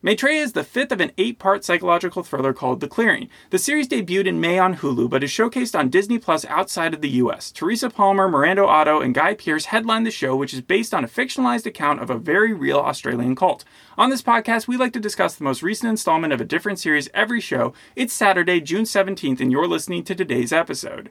Maitreya is the fifth of an eight part psychological thriller called The Clearing. The series debuted in May on Hulu, but is showcased on Disney Plus outside of the US. Teresa Palmer, Miranda Otto, and Guy Pearce headline the show, which is based on a fictionalized account of a very real Australian cult. On this podcast, we like to discuss the most recent installment of a different series every show. It's Saturday, June 17th, and you're listening to today's episode.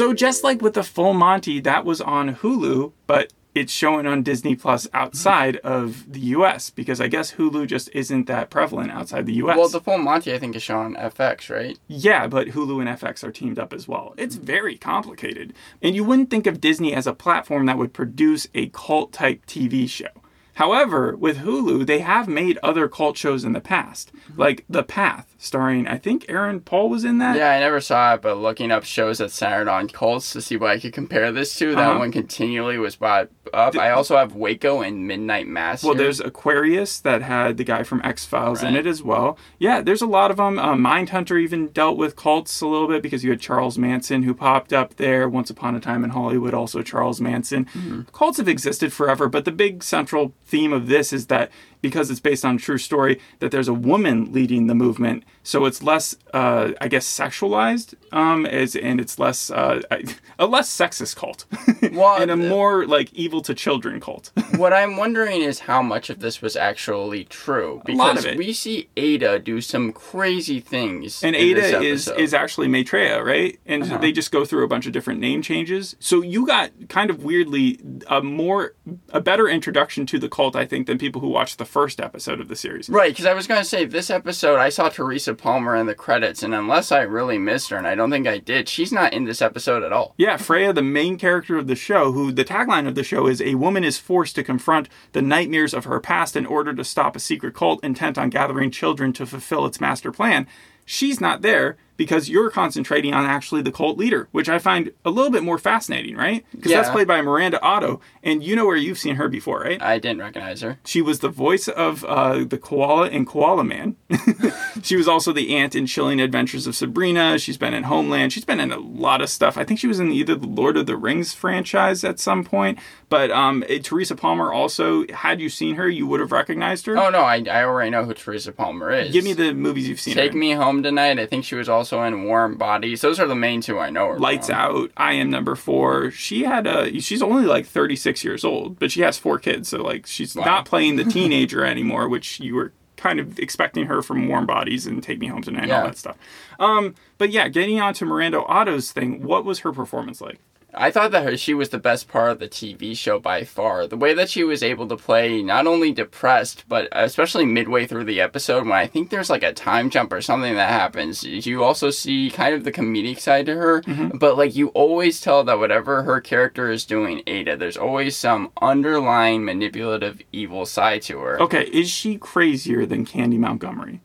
So just like with the Full Monty, that was on Hulu, but it's showing on Disney Plus outside of the US because I guess Hulu just isn't that prevalent outside the US. Well, the full Monty I think is shown on FX, right? yeah, but Hulu and FX are teamed up as well. It's very complicated. And you wouldn't think of Disney as a platform that would produce a cult type TV show. However, with Hulu, they have made other cult shows in the past, mm-hmm. like The Path, starring I think Aaron Paul was in that. Yeah, I never saw it, but looking up shows that centered on cults to see what I could compare this to, that Uh-huh. one continually was brought up. I also have Waco and Midnight Mass. Well, there's Aquarius that had the guy from X Files in it as well. Yeah, there's a lot of them. Uh, Mindhunter even dealt with cults a little bit because you had Charles Manson who popped up there once upon a time in Hollywood. Also, Charles Manson. Mm-hmm. Cults have existed forever, but the big central theme of this is that because it's based on a true story, that there's a woman leading the movement, so it's less, uh, I guess, sexualized, um, as, and it's less uh, a less sexist cult, Well, and a more like evil to children cult. what I'm wondering is how much of this was actually true. Because we see Ada do some crazy things. And Ada is is actually Maitreya, right? And Uh-huh. they just go through a bunch of different name changes. So you got kind of weirdly a more a better introduction to the cult, I think, than people who watched the first episode of the series. Right, because I was going to say, this episode, I saw Teresa Palmer in the credits, and unless I really missed her, and I don't think I did, she's not in this episode at all. Yeah, Freya, the main character of the show, who the tagline of the show is a woman is forced to confront the nightmares of her past in order to stop a secret cult intent on gathering children to fulfill its master plan. She's not there because you're concentrating on actually the cult leader, which I find a little bit more fascinating, right? Because that's played by Miranda Otto, and you know where you've seen her before, right? I didn't recognize her. She was the voice of uh, the koala in Koala Man. she was also the aunt in Chilling Adventures of Sabrina. She's been in Homeland. She's been in a lot of stuff. I think she was in either the Lord of the Rings franchise at some point. But um, eh, Teresa Palmer also, had you seen her, you would have recognized her. Oh, no, I, I already know who Teresa Palmer is. Give me the movies you've seen. Take her. Me Home Tonight. I think she was also in Warm Bodies. Those are the main two I know her Lights from. Out. I am number four. She had a. She's only like 36 years old, but she has four kids. So like she's Wow. not playing the teenager anymore, which you were kind of expecting her from Warm Bodies and Take Me Home Tonight and all that stuff. Um, but yeah, getting on to Miranda Otto's thing. What was her performance like? I thought that her, she was the best part of the TV show by far. The way that she was able to play not only depressed, but especially midway through the episode when I think there's like a time jump or something that happens, you also see kind of the comedic side to her. Mm-hmm. But like you always tell that whatever her character is doing, Ada, there's always some underlying manipulative evil side to her. Okay, is she crazier than Candy Montgomery?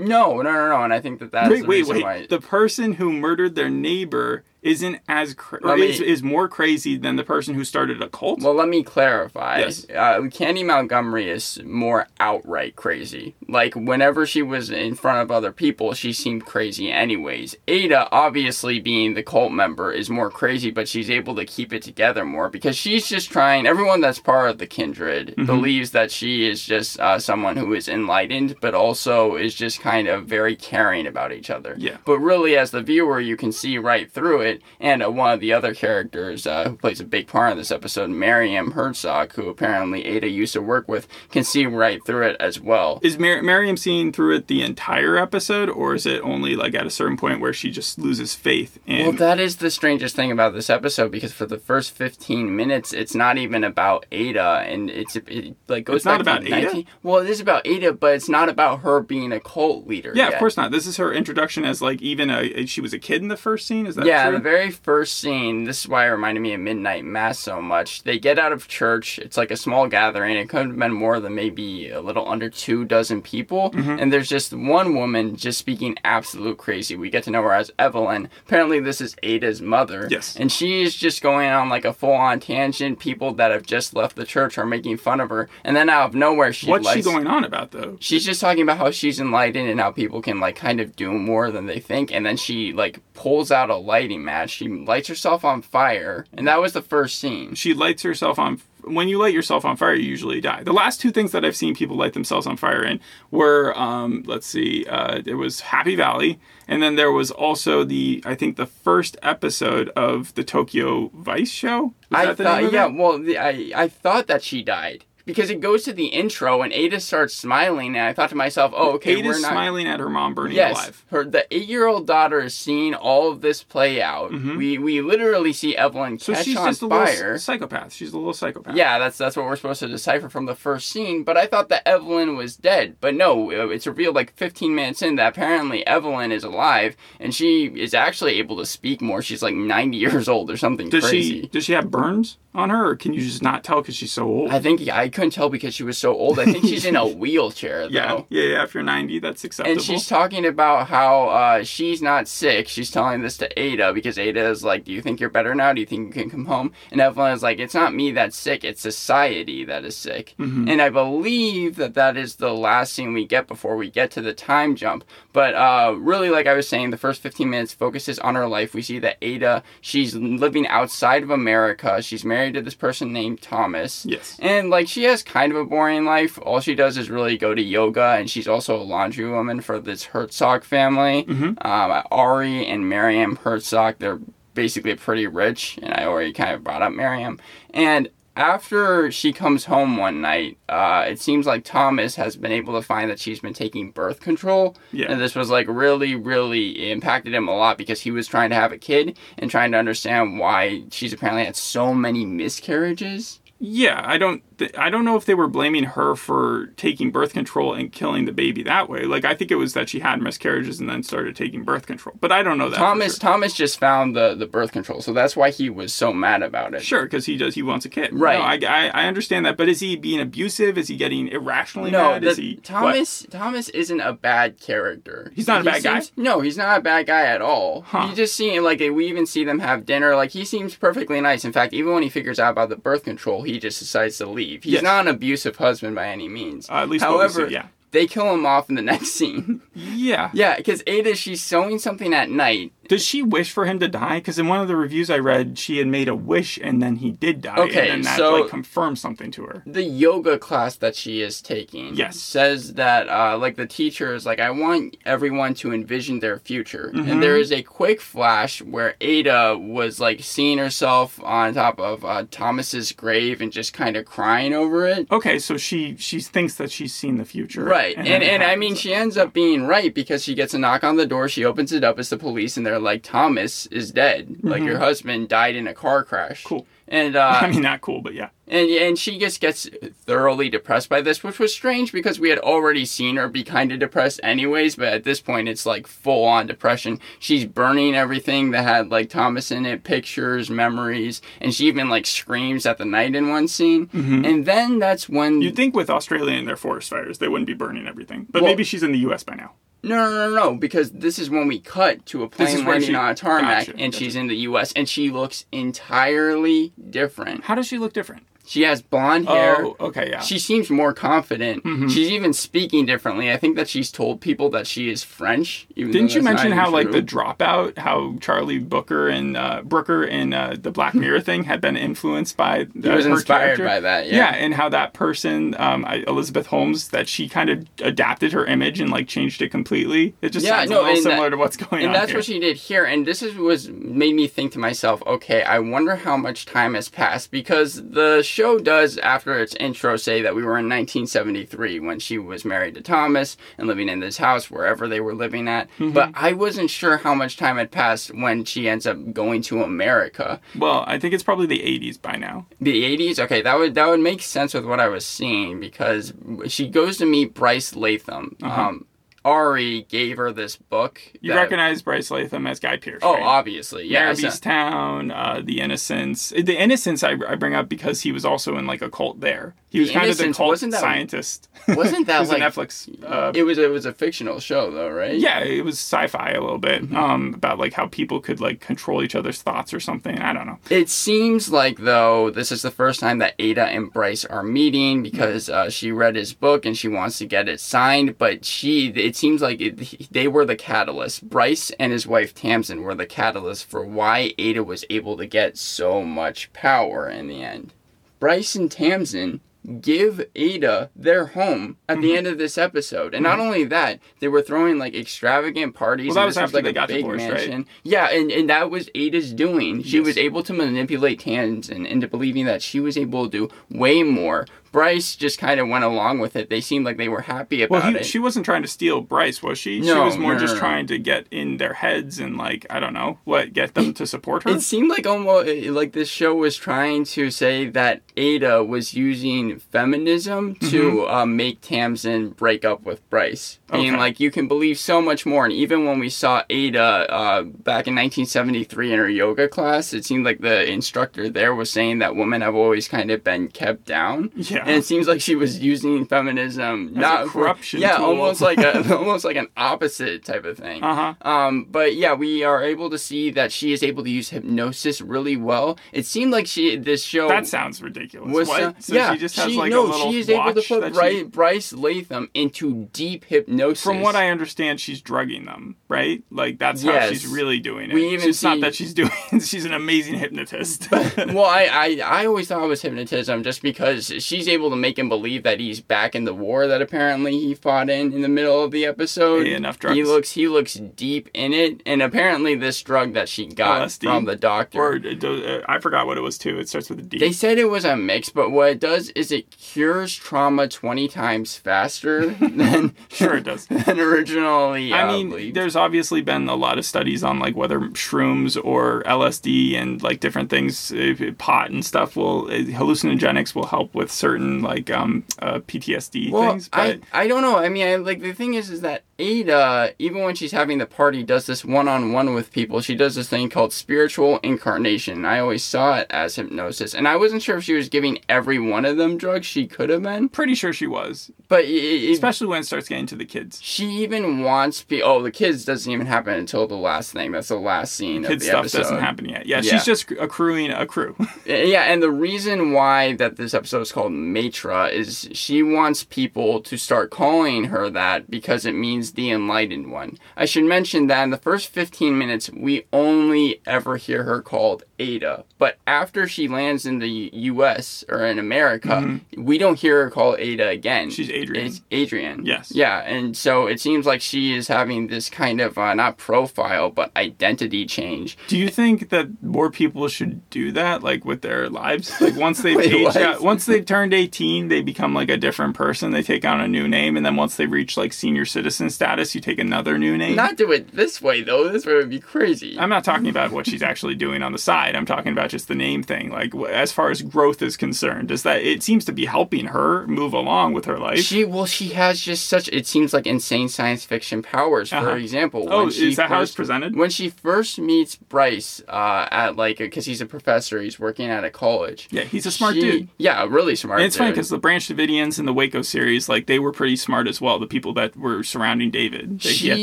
No, no, no, no. And I think that that's wait, the wait, reason wait. why. The person who murdered their neighbor isn't as cra- me- is, is more crazy than the person who started a cult. Well, let me clarify. Yes. Uh, Candy Montgomery is more outright crazy. Like, whenever she was in front of other people, she seemed crazy anyways. Ada, obviously being the cult member, is more crazy, but she's able to keep it together more because she's just trying. Everyone that's part of the kindred Mm-hmm. believes that she is just uh, someone who is enlightened, but also is just kind of very caring about each other. Yeah. But really, as the viewer, you can see right through it. And uh, one of the other characters uh, who plays a big part in this episode, Miriam Herzog, who apparently Ada used to work with, can see right through it as well. Is Mar- Miriam seeing through it the entire episode, or is it only like at a certain point where she just loses faith? And Well, that is the strangest thing about this episode because for the first 15 minutes, it's not even about Ada, and it's it, like goes It's not about to Ada? 19 Well, it is about Ada, but it's not about her being a cult leader. yeah, yet. of course not. This is her introduction as like even a she was a kid in the first scene. Is that Yeah, true? Very first scene, this is why it reminded me of Midnight Mass so much. They get out of church. It's like a small gathering. It could have been more than maybe a little under two dozen people. Mm-hmm. And there's just one woman just speaking absolute crazy. We get to know her as Evelyn. Apparently, this is Ada's mother. Yes. And she's just going on like a full on tangent. People that have just left the church are making fun of her. And then out of nowhere, she What's she going on about though? She's just talking about how she's enlightened and how people can like kind of do more than they think, and then she like pulls out a lighting match. She lights herself on fire, and that was the first scene. She lights herself on. When you light yourself on fire, you usually die. The last two things that I've seen people light themselves on fire in were, um, let's see, uh, there was Happy Valley, and then there was also the, I think, the first episode of the Tokyo Vice show. Is I that the name thought, yeah, well, the, I I thought that she died because it goes to the intro and Ada starts smiling, and I thought to myself, oh, okay, Ada's we're not. smiling at her mom burning Yes, alive. her the eight-year-old daughter is seeing all of this play out. We we literally see Evelyn Mm-hmm. So catch she's on just a fire. little psychopath. She's a little psychopath. Yeah, that's that's what we're supposed to decipher from the first scene. But I thought that Evelyn was dead. But no, uh, it's revealed like 15 minutes in that apparently Evelyn is alive and she is actually able to speak more. She's like 90 years old or something Does crazy. she does she have burns on her, or can you just not tell because she's so old? I think I couldn't tell because she was so old. I think she's in a wheelchair though. yeah, yeah, yeah. If you're 90, that's acceptable. And she's talking about how uh, she's not sick. She's telling this to Ada because Ada is like, Do you think you're better now? Do you think you can come home? And Evelyn is like, It's not me that's sick. It's society that is sick. Mm-hmm. And I believe that that is the last scene we get before we get to the time jump. But uh, really, like I was saying, the first 15 minutes focuses on her life. We see that Ada, she's living outside of America. She's married to this person named Thomas. Yes. And like she has kind of a boring life. All she does is really go to yoga, and she's also a laundry woman for this Herzog family. Um, Ari and Miriam Herzog, they're basically pretty rich, and I already kind of brought up Miriam. And after she comes home one night, uh, it seems like Thomas has been able to find that she's been taking birth control. Yeah. And this was like really, really impacted him a lot because he was trying to have a kid and trying to understand why she's apparently had so many miscarriages. Yeah, I don't. Th- I don't know if they were blaming her for taking birth control and killing the baby that way. Like I think it was that she had miscarriages and then started taking birth control. But I don't know that. Thomas sure. Thomas just found the the birth control, so that's why he was so mad about it. Sure, because he does. He wants a kid. Right. No, I, I I understand that. But is he being abusive? Is he getting irrationally No, mad? the, Is he what? Thomas Thomas isn't a bad character. He's not a He bad guy? No, he's not a bad guy at all. Huh. You just see like we even see them have dinner. Like he seems perfectly nice. In fact, even when he figures out about the birth control, he just decides to leave. He's Yes. not an abusive husband by any means. Uh, at least however, see, yeah. they kill him off in the next scene. Yeah. yeah, because Ada she's sewing something at night. Does she wish for him to die? Because in one of the reviews I read, she had made a wish and then he did die. Okay, and then that so- like confirmed something to her. the yoga class that she is taking Yes. says that uh, like the teacher is like i want everyone to envision their future Mm-hmm. and there is a quick flash where ada was like seeing herself on top of uh, thomas's grave and just kind of crying over it Okay, so she she thinks that she's seen the future. Right, and and, it I mean, she ends up being right because she gets a knock on the door. She opens it up. It's the police, and they're like, "Thomas is dead. Like your husband died in a car crash." Mm-hmm. Cool. And uh, I mean, not cool, but yeah. and and she just gets thoroughly depressed by this, which was strange because we had already seen her be kind of depressed anyways. But at this point, it's like full on depression. She's burning everything that had like Thomas in it, pictures, memories, and she even like screams at the night in one scene. And then that's when Mm-hmm. You'd think with Australia and their forest fires, they wouldn't be burning everything. But Well- maybe she's in the U.S. by now. No, no, no, no, because this is when we cut to a plane landing she- on a tarmac, gotcha, and gotcha. she's in the U.S. and she looks entirely different. How does she look different? She has blonde hair. Oh, okay, yeah. She seems more confident. Mm-hmm. She's even speaking differently. I think that she's told people that she is French. Even Didn't you mention how like the dropout, how Charlie Booker and uh, Brooker in uh, the Black Mirror thing had been influenced by He was inspired character? by that. Yeah. and how that person, um, I- Elizabeth Holmes, that she kind of adapted her image and like changed it completely. It just Yeah, sounds no, a little and that- similar to what's going and on And that's here. what she did here and this is was made me think to myself okay i wonder how much time has passed because the show does after its intro say that we were in 1973 when she was married to thomas and living in this house wherever they were living at Mm-hmm. but i wasn't sure how much time had passed when she ends up going to america well, I think it's probably the 80s by now. the 80s okay that would that would make sense with what i was seeing because she goes to meet bryce latham Uh-huh. um Ari gave her this book. You that- recognize Bryce Latham as Guy Pearce. Oh, right? obviously, yeah. Mayor Town, uh, The Innocents. The Innocents I, I bring up because he was also in like a cult there. He The was kind of the cult wasn't that- scientist. wasn't it that was like a Netflix? Uh, it was it was a fictional show though, right? yeah, it was sci-fi a little bit Mm-hmm. um, about like how people could like control each other's thoughts or something. I don't know. It seems like though this is the first time that Ada and Bryce are meeting because uh, she read his book and she wants to get it signed. But she, it seems like it, they were the catalyst. Bryce and his wife Tamsin were the catalyst for why Ada was able to get so much power in the end. Bryce and Tamsin give Ada their home at Mm-hmm. the end of this episode. And not only that, they were throwing like extravagant parties. Well, that and was this after like they a got big divorced, right? Yeah, and, and that was Ada's doing. She Yes. was able to manipulate Tamsin into believing that she was able to do way more. Bryce just kind of went along with it. They seemed like they were happy about Well, he, it. she wasn't trying to steal Bryce, was she? she No, was more no, just no, trying to get in their heads and like I don't know what get them to support her. It seemed like almost like this show was trying to say that Ada was using feminism to uh, make Tamsin break up with Bryce, being Mm-hmm. Okay. like, you can believe so much more. And even when we saw Ada uh, back in 1973 in her yoga class, it seemed like the instructor there was saying that women have always kind of been kept down. Yeah. And it seems like she was using feminism a not for- corruption Yeah, tool. almost like a almost like an opposite type of thing. Uh huh. Um, but yeah, we are able to see that she is able to use hypnosis really well. It seemed like she this show That sounds ridiculous. was what? uh, so yeah. she just has she, like no, a little she is able to put Bryce, she- Bryce Latham into deep hypnosis. From what I understand, she's drugging them, right? Like that's how Yes. she's really doing it. We even it's not see- that she's doing. she's an amazing hypnotist. well, I, I I always thought it was hypnotism just because she's able to make him believe that he's back in the war that apparently he fought in in the middle of the episode. Yeah, enough He looks he looks deep in it, and apparently this drug that she got LSD? from the doctor. or uh, uh, I forgot what it was too. It starts with a D. They said it was a mix, but what it does is it cures trauma 20 times faster than, Sure it does. than originally. I uh, mean, believed. there's obviously been a lot of studies on like whether shrooms or LSD and like different things, pot and stuff will uh, hallucinogenics will help with certain like um uh, PTSD well, things. But I, I don't know. I mean, I, like the thing is, is that Ada, even when she's having the party, does this one-on-one with people. She does this thing called spiritual incarnation. I always saw it as hypnosis, and I wasn't sure if she was giving every one of them drugs. She could have been, pretty sure she was, but it, especially when it starts getting to the kids. she even wants. Pe- oh, the kids doesn't even happen until the last thing. That's the last scene the stuff episode. doesn't happen yet. Yeah, Yeah. she's just accruing a crew. Yeah, and the reason why that this episode is called Matra is she wants people to start calling her that because it means the enlightened one. I should mention that in the first 15 minutes, we only ever hear her called Ada. But after she lands in the U.S. or in America, we don't hear her call Ada again. Mm-hmm. She's Adrian. It's Adrian. Yes. Yeah, and so it seems like she is having this kind of, uh, not profile, but identity change. Do you think that more people should do that, like with their lives? Like once they've Wait, aged out, once they've turned eighteen, they become like a different person. They take on a new name, and then once they reach like senior citizen status, you take another new name. Not do it this way, though. This way would be crazy. I'm not talking about what she's actually doing on the side. I'm talking about just the name thing. Like as far as growth is concerned, does that it seems to be helping her move along with her life? She well, she has just such it seems like insane science fiction powers. For Uh-huh. example, oh, when she is that how it's first- presented? When she first meets Bryce uh, at like because he's a professor, he's working at a college. yeah, he's a smart she- dude. Yeah, really smart. And it's funny because the Branch Davidians in the Waco series, like they were pretty smart as well. The people that were surrounding David, they, he had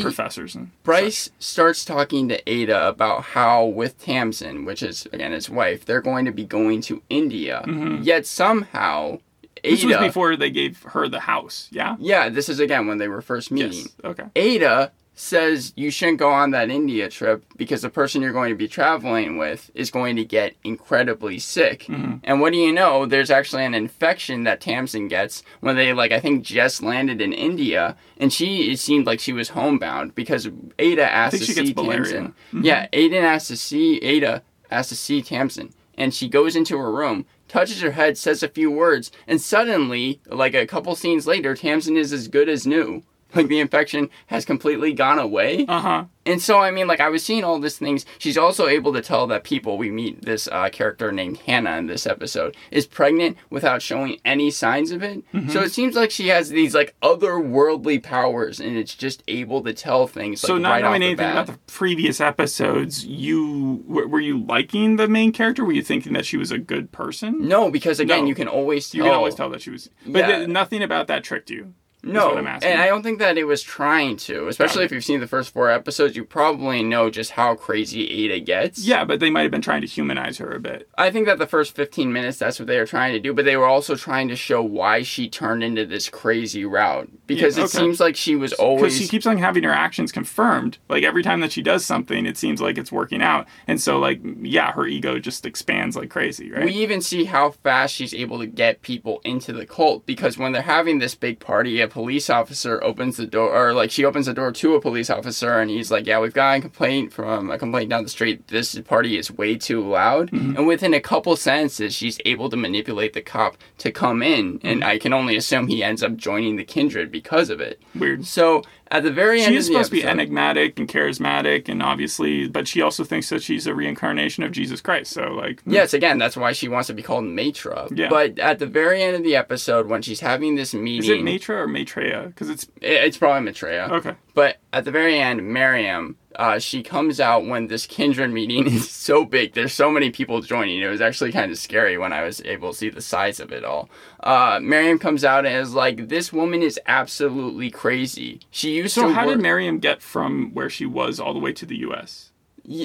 professors and Bryce starts talking to Ada about how with Tamsin, which is again his wife, they're going to be going to India. Yet somehow Ada. This was before they gave her the house. Yeah. yeah, this is again when they were first meeting. Yes. Okay. Ada says you shouldn't go on that India trip because the person you're going to be traveling with is going to get incredibly sick. Mm-hmm. And what do you know? There's actually an infection that Tamsin gets when they like I think just landed in India, and she it seemed like she was homebound because Ada asked to see. Tamsin. Mm-hmm. Yeah, Aiden asked to see Ada asked to see Tamsin, and she goes into her room. Touches her head, says a few words, and suddenly, like a couple scenes later, Tamsin is as good as new. Like the infection has completely gone away. Uh huh. And so, I mean, like, I was seeing all these things. She's also able to tell that people, we meet this uh, character named Hannah in this episode, is pregnant without showing any signs of it. Mm-hmm. So it seems like she has these, like, otherworldly powers, and it's just able to tell things, like, So not right knowing anything bat. about the previous episodes, you were you liking the main character? Were you thinking that she was a good person? No, because, again, No. you can always tell. You can always tell that she was, but Yeah. th- nothing about that tricked you. No, what I'm asking. and I don't think that it was trying to. Especially if you've seen the first four episodes, you probably know just how crazy Ada gets. Yeah, but they might have been trying to humanize her a bit. I think that the first 15 minutes, that's what they were trying to do, but they were also trying to show why she turned into this crazy route. Because Yeah, it seems like she was Because always. she keeps on having her actions confirmed. Like every time that she does something, it seems like it's working out. And so, like, yeah, her ego just expands like crazy, right? We even see how fast she's able to get people into the cult because when they're having this big party, a police officer opens the door, or like she opens the door to a police officer, and he's like, "Yeah, we've got a complaint from a complaint down the street. This party is way too loud." Mm-hmm. And within a couple sentences, she's able to manipulate the cop to come in, and mm-hmm. I can only assume he ends up joining the kindred because of it. Weird. So at the very end, She is supposed to be enigmatic and charismatic, and obviously, but she also thinks that she's a reincarnation of Jesus Christ. So, like, Yes, again, that's why she wants to be called Matra. Yeah. But at the very end of the episode, when she's having this meeting, is it Matra or Maitreya? Because it's It's probably Maitreya. okay. But at the very end, Miriam, uh, she comes out when this kindred meeting is so big. There's so many people joining. It was actually kind of scary when I was able to see the size of it all. Uh, Miriam comes out and is like, "This woman is absolutely crazy. She So, to how work." did Miriam get from where she was all the way to the U.S.?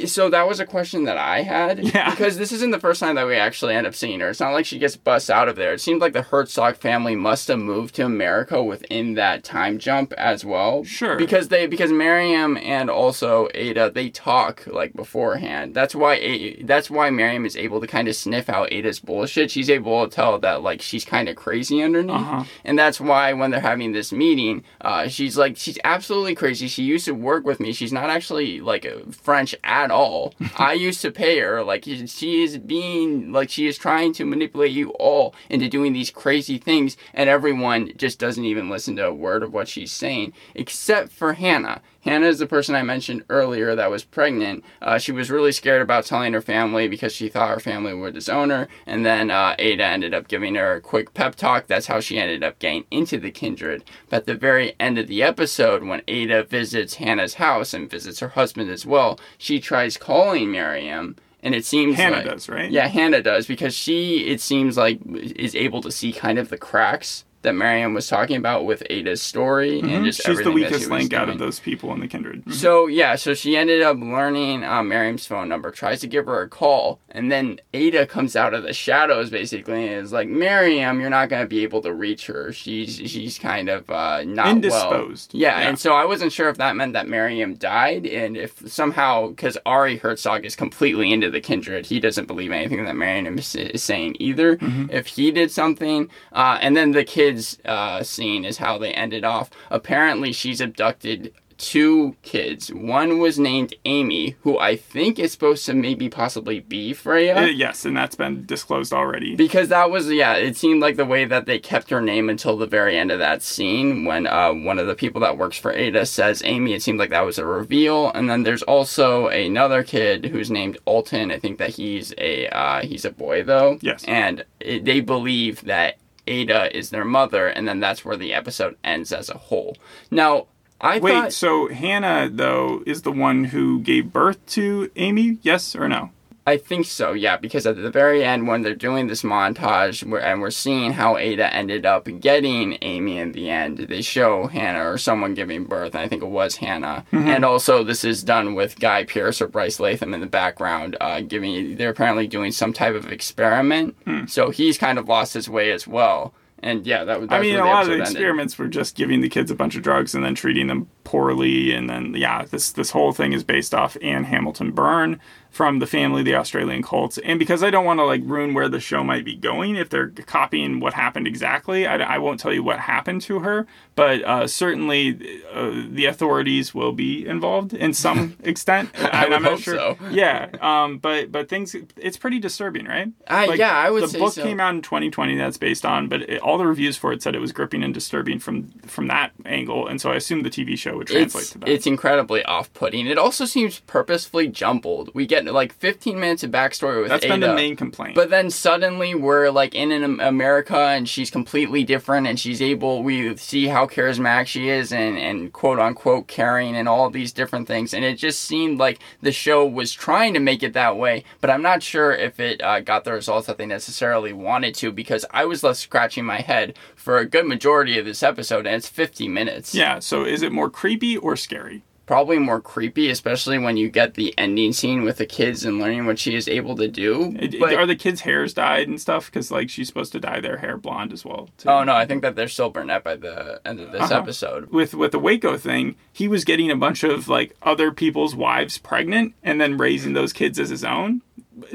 So that was a question that I had. Yeah. Because this isn't the first time that we actually end up seeing her. It's not like she gets bussed out of there. It seems like the Herzog family must have moved to America within that time jump as well. Sure. Because they because Miriam and also Ada they talk like beforehand. That's why A- that's why Miriam is able to kind of sniff out Ada's bullshit. She's able to tell that like she's kind of crazy underneath. Uh-huh. And that's why when they're having this meeting, uh, she's like, she's absolutely crazy. She used to work with me. She's not actually like a French at all. I used to pay her. Like she is being like she is trying to manipulate you all into doing these crazy things, and everyone just doesn't even listen to a word of what she's saying, except for Hannah. Hannah is the person I mentioned earlier that was pregnant. Uh, she was really scared about telling her family because she thought her family would disown her. And then uh, Ada ended up giving her a quick pep talk. That's how she ended up getting into the kindred. But at the very end of the episode, when Ada visits Hannah's house and visits her husband as well, she tries calling Miriam. And it seems Hannah like, does, right? Yeah, Hannah does because she, it seems like, is able to see kind of the cracks that Miriam was talking about with Ada's story and just Mm-hmm. She's the everything weakest link out of those people in the kindred. So yeah, so she ended up learning uh, Miriam's phone number, tries to give her a call, and then Ada comes out of the shadows basically and is like, "Miriam, you're not gonna be able to reach her. She's she's kind of uh, not well." Indisposed. Yeah, Yeah. and so I wasn't sure if that meant that Miriam died, and if somehow because Ari Herzog is completely into the kindred, he doesn't believe anything that Miriam is, is saying either. Mm-hmm. If he did something, uh, and then the kids uh, scene is how they ended off. Apparently, she's abducted two kids. One was named Amy, who I think is supposed to maybe possibly be Freya. Uh, yes, and that's been disclosed already. Because that was yeah, it seemed like the way that they kept her name until the very end of that scene when uh, one of the people that works for Ada says Amy. It seemed like that was a reveal, and then there's also another kid who's named Alton. I think that he's a uh, he's a boy though. Yes. and it, they believe that Ada is their mother, and then that's where the episode ends as a whole. Now. I Wait, thought, so Hannah though is the one who gave birth to Amy? Yes or no? I think so, yeah, because at the very end, when they're doing this montage where, and we're seeing how Ada ended up getting Amy in the end, they show Hannah or someone giving birth. And I think it was Hannah. And also, this is done with Guy Pearce or Bryce Latham in the background, uh, giving. They're apparently doing some type of experiment, so he's kind of lost his way as well. And yeah, that was. I mean, a lot of the ended. experiments were just giving the kids a bunch of drugs and then treating them poorly, and then yeah, this this whole thing is based off Anne Hamilton Byrne from the family, the Australian cults. And because I don't want to like ruin where the show might be going, if they're copying what happened exactly, I, I won't tell you what happened to her. But uh, certainly, uh, the authorities will be involved in some extent. I I'm not sure. so. Yeah, um, but but things, it's pretty disturbing, right? Uh, yeah, I would the book so. came out in 2020 that's based on but it, all the reviews for it said it was gripping and disturbing from from that angle and so i assume the tv show would translate it's, to that it's incredibly off-putting. It also seems purposefully jumbled. We get like 15 minutes of backstory with that's Ada, been the main complaint but then suddenly we're like in an America and she's completely different and she's able. We see how charismatic she is and and quote unquote caring and all these different things. And it just seemed like the show was trying to make it that way, but I'm not sure if it uh, got the results that they necessarily wanted to because I was left scratching my head for a good majority of this episode and it's 50 minutes. yeah so is it more creepy or scary probably more creepy, especially when you get the ending scene with the kids and learning what she is able to do. It- But- are the kids hairs dyed and stuff because like she's supposed to dye their hair blonde as well too. oh no, I think that they're still brunette by the end of this Uh-huh. episode. with with the Waco thing, he was getting a bunch of like other people's wives pregnant and then raising those kids as his own.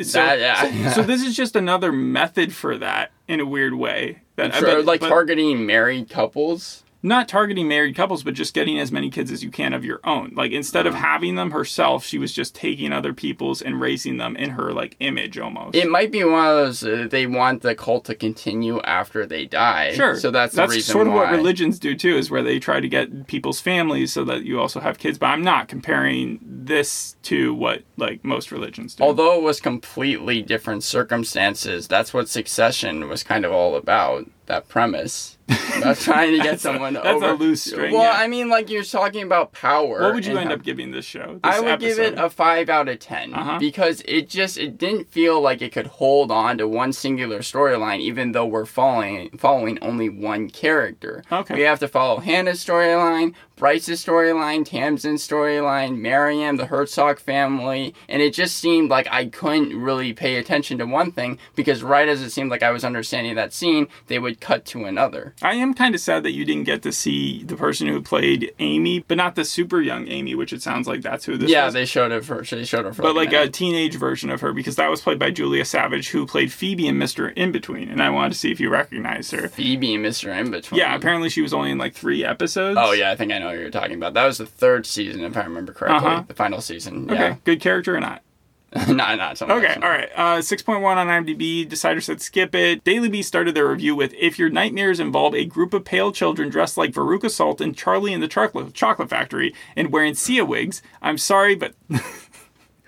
So, That- yeah. so, so this is just another method for that in a weird way. That I bet- like but targeting married couples. Not targeting married couples, but just getting as many kids as you can of your own. Like instead of having them herself, she was just taking other people's and raising them in her like image almost. It might be one of those uh, they want the cult to continue after they die. Sure. So that's the that's reason sort of what religions do too, is where they try to get people's families so that you also have kids. But I'm not comparing this to what like most religions do. Although it was completely different circumstances, that's what Succession was kind of all about. That premise. About trying to get a- someone that's a over. loose string, Well, yeah. I mean, like you're talking about power. what would you end how- up giving this show? This I would give it a five out of 10 Uh-huh. because it just it didn't feel like it could hold on to one singular storyline, even though we're following following only one character. Okay. we have to follow Hannah's storyline, Bryce's storyline, Tamsin's storyline, Miriam, the Herzog family, and it just seemed like I couldn't really pay attention to one thing because right as it seemed like I was understanding that scene, they would cut to another. I am kind of sad that you didn't get to see the person who played Amy, but not the super young Amy, which it sounds like that's who this is. yeah, was. they showed it for they showed her for but like minute. a teenage version of her because that was played by Julia Savage, who played Phoebe in Mr. Inbetween, and I wanted to see if you recognized her. Phoebe and Mr. Inbetween. Yeah, apparently she was only in like three episodes. Oh yeah, I think I know what you're talking about. That was the third season, if I remember correctly. Uh-huh. The final season. Okay, good character or not? Not not so much. Okay, all right. Uh, 6.1 on IMDb. Decider said skip it. Daily Beast started their review with If your nightmares involve a group of pale children dressed like Veruca Salt and Charlie in the Chocolate, chocolate Factory and wearing Sia wigs, I'm sorry, but.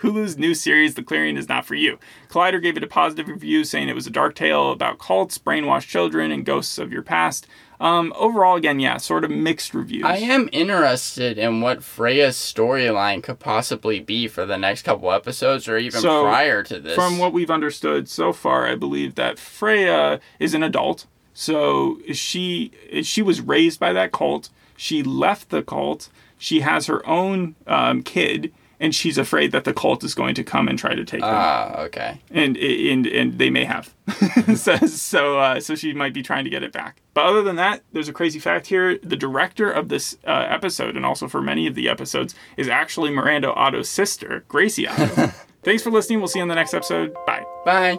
Hulu's new series, The Clearing, is not for you. Collider gave it a positive review, saying it was a dark tale about cults, brainwashed children, and ghosts of your past. Um, overall, again, yeah, sort of mixed reviews. I am interested in what Freya's storyline could possibly be for the next couple episodes, or even So, prior to this. From what we've understood so far, I believe that Freya is an adult. So she she was raised by that cult. She left the cult. She has her own um, kid, and she's afraid that the cult is going to come and try to take them. Ah, okay. And and and they may have. so so, uh, so she might be trying to get it back. But other than that, there's a crazy fact here. The director of this uh, episode, and also for many of the episodes, is actually Miranda Otto's sister, Gracie Otto. Thanks for listening. We'll see you on the next episode. Bye. Bye.